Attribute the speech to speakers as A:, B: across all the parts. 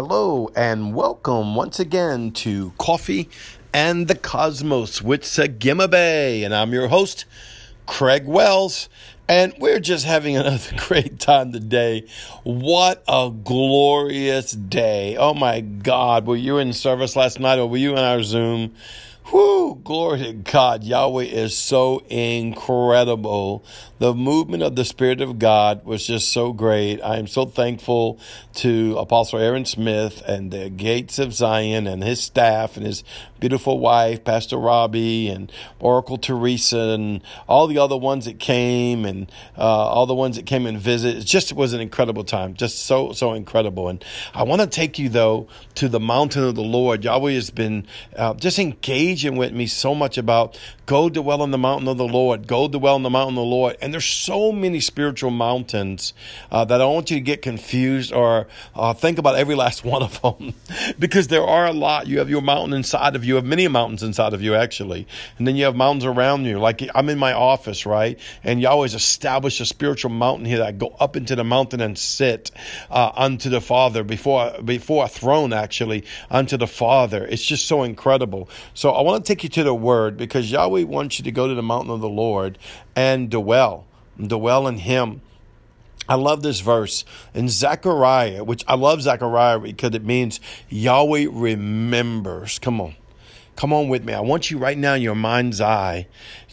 A: Hello and welcome once again to Coffee and the Cosmos with Sagima Bay. And I'm your host, Craig Wells. And we're just having another great time today. What a glorious day. Oh my God. Were you in service last night or were you in our Zoom? Whoo, glory to God. Yahweh is so incredible. The movement of the Spirit of God was just so great. I am so thankful to Apostle Aaron Smith and the Gates of Zion and his staff and his beautiful wife, Pastor Robbie, and Oracle Teresa, and all the other ones that came, and uh, all the ones that came and visit. It just was an incredible time, just so so incredible. And I want to take you though to the mountain of the Lord. Yahweh has been uh, just with me so much about go dwell in the mountain of the Lord, go dwell in the mountain of the Lord. And there's so many spiritual mountains uh, that I don't want you to get confused or uh, think about every last one of them, because there are a lot. You have your mountain inside of you you have many mountains inside of you, actually. And then you have mountains around you. Like I'm in my office, right? And you always establish a spiritual mountain here that I go up into the mountain and sit uh, unto the Father before, before a throne, actually, unto the Father. It's just so incredible. So I want to take you to the Word because Yahweh wants you to go to the mountain of the Lord and dwell, dwell in Him. I love this verse in Zechariah, which I love Zechariah because it means Yahweh remembers. Come on. Come on with me. I want you right now in your mind's eye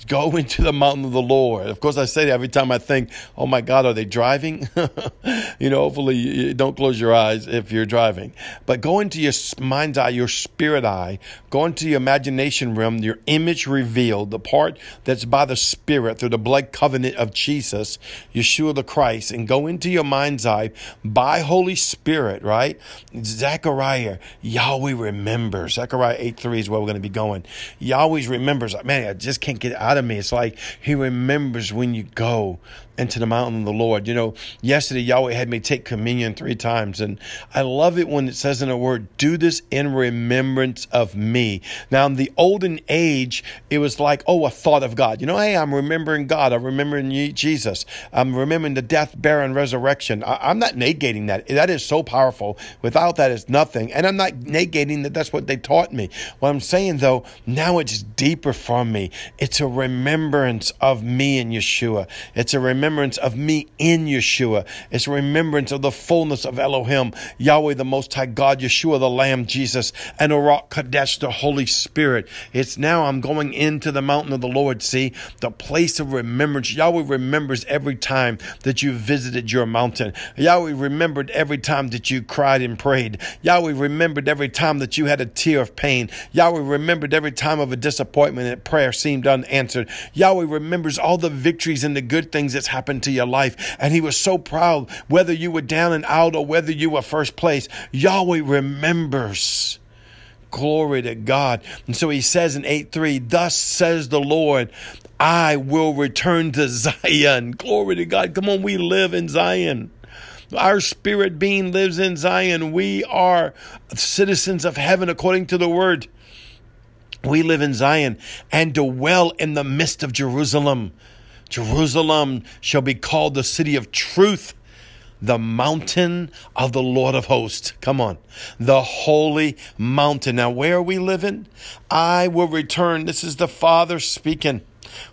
A: Go into the mountain of the Lord. Of course, I say that every time I think, oh my God, are they driving? you know, hopefully you don't close your eyes if you're driving. But go into your mind's eye, your spirit eye. Go into your imagination realm, your image revealed, the part that's by the Spirit through the blood covenant of Jesus, Yeshua the Christ, and go into your mind's eye by Holy Spirit, right? Zechariah, Yahweh remembers. Zechariah 8 3 is where we're going to be going. Yahweh remembers. Man, I just can't get out of me. It's like He remembers when you go into the mountain of the Lord. You know, yesterday Yahweh had me take communion three times, and I love it when it says in a word, do this in remembrance of me. Now, in the olden age, it was like, oh, a thought of God. You know, hey, I'm remembering God. I'm remembering Jesus. I'm remembering the death, burial, and resurrection. I, am not negating that. That is so powerful. Without that, it's nothing. And I'm not negating that that's what they taught me. What I'm saying, though, now it's deeper from me. It's a remembrance of me and Yeshua. It's a remembrance of me in Yeshua. It's remembrance of the fullness of Elohim, Yahweh, the Most High God, Yeshua, the Lamb, Jesus, and Ruach Kadesh, the Holy Spirit. It's now I'm going into the mountain of the Lord, see, the place of remembrance. Yahweh remembers every time that you visited your mountain. Yahweh remembered every time that you cried and prayed. Yahweh remembered every time that you had a tear of pain. Yahweh remembered every time of a disappointment that prayer seemed unanswered. Yahweh remembers all the victories and the good things that's happened to your life. And he was so proud, whether you were down and out or whether you were first place. Yahweh remembers. Glory to God. And so he says in 8 3, Thus says the Lord, I will return to Zion. Glory to God. Come on, we live in Zion. Our spirit being lives in Zion. We are citizens of heaven according to the word. We live in Zion and dwell in the midst of Jerusalem. Jerusalem shall be called the city of truth, the mountain of the Lord of hosts. Come on. The holy mountain. Now, where are we living? I will return. This is the Father speaking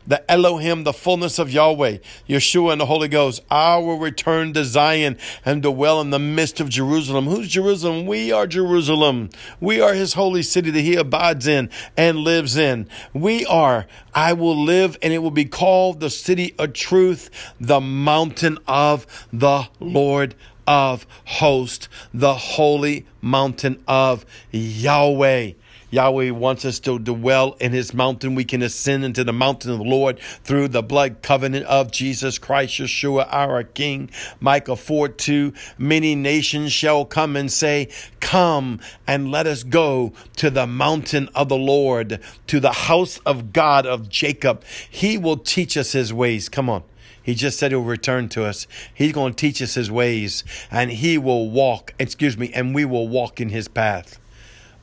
A: the Elohim, the fullness of Yahweh, Yeshua, and the Holy Ghost. I will return to Zion and dwell in the midst of Jerusalem. Who's Jerusalem? We are Jerusalem. We are his holy city that he abides in and lives in. We are. I will live and it will be called the city of truth, the mountain of the Lord of hosts, the holy mountain of Yahweh. Yahweh wants us to dwell in his mountain. We can ascend into the mountain of the Lord through the blood covenant of Jesus Christ, Yeshua, our King. Micah 4 2 Many nations shall come and say, Come and let us go to the mountain of the Lord, to the house of God of Jacob. He will teach us his ways. Come on. He just said he'll return to us. He's going to teach us his ways and he will walk, excuse me, and we will walk in his path.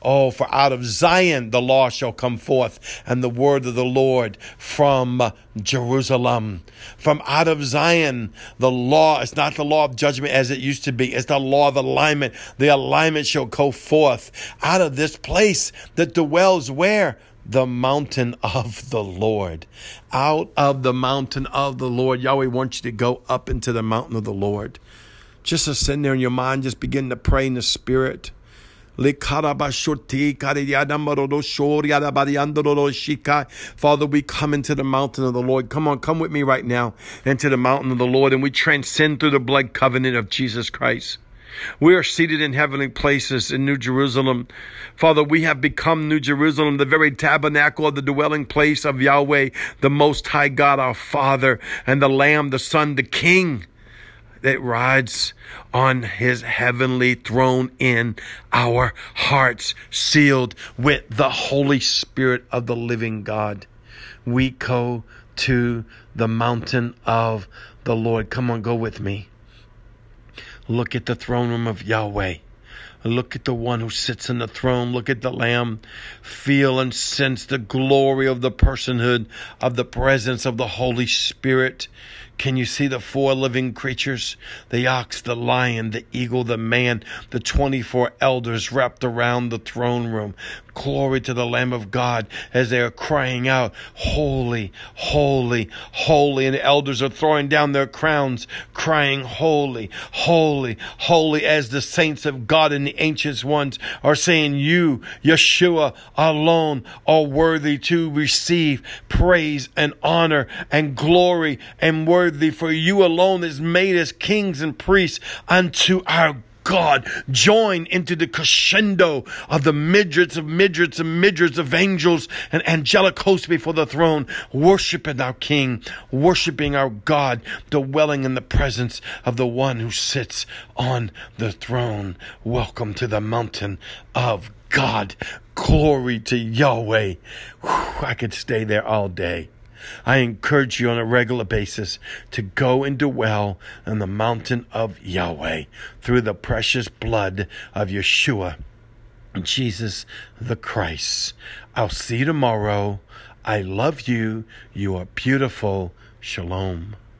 A: Oh, for out of Zion the law shall come forth, and the word of the Lord from Jerusalem. From out of Zion, the law is not the law of judgment as it used to be. It's the law of alignment. The alignment shall go forth out of this place that dwells where? the mountain of the Lord. Out of the mountain of the Lord. Yahweh wants you to go up into the mountain of the Lord. Just to sit there in your mind, just begin to pray in the Spirit. Father, we come into the mountain of the Lord. Come on, come with me right now into the mountain of the Lord, and we transcend through the blood covenant of Jesus Christ. We are seated in heavenly places in New Jerusalem. Father, we have become New Jerusalem, the very tabernacle of the dwelling place of Yahweh, the Most High God, our Father, and the Lamb, the Son, the King that rides on his heavenly throne in our hearts, sealed with the Holy Spirit of the living God. We go to the mountain of the Lord. Come on, go with me. Look at the throne room of Yahweh. Look at the one who sits on the throne. Look at the Lamb. Feel and sense the glory of the personhood of the presence of the Holy Spirit. Can you see the four living creatures? The ox, the lion, the eagle, the man, the 24 elders wrapped around the throne room. Glory to the Lamb of God as they are crying out, Holy, holy, holy. And the elders are throwing down their crowns, crying, Holy, holy, holy, as the saints of God and the ancient ones are saying, You, Yeshua, alone are worthy to receive praise and honor and glory and worthy worthy, for you alone is made as kings and priests unto our God, join into the crescendo of the midgets of midgets and midgets of angels and angelic hosts before the throne, worshiping our King, worshiping our God, dwelling in the presence of the one who sits on the throne. Welcome to the mountain of God. Glory to Yahweh. Whew, I could stay there all day. I encourage you on a regular basis to go and dwell in the mountain of Yahweh through the precious blood of Yeshua, Jesus the Christ. I'll see you tomorrow. I love you. You are beautiful. Shalom.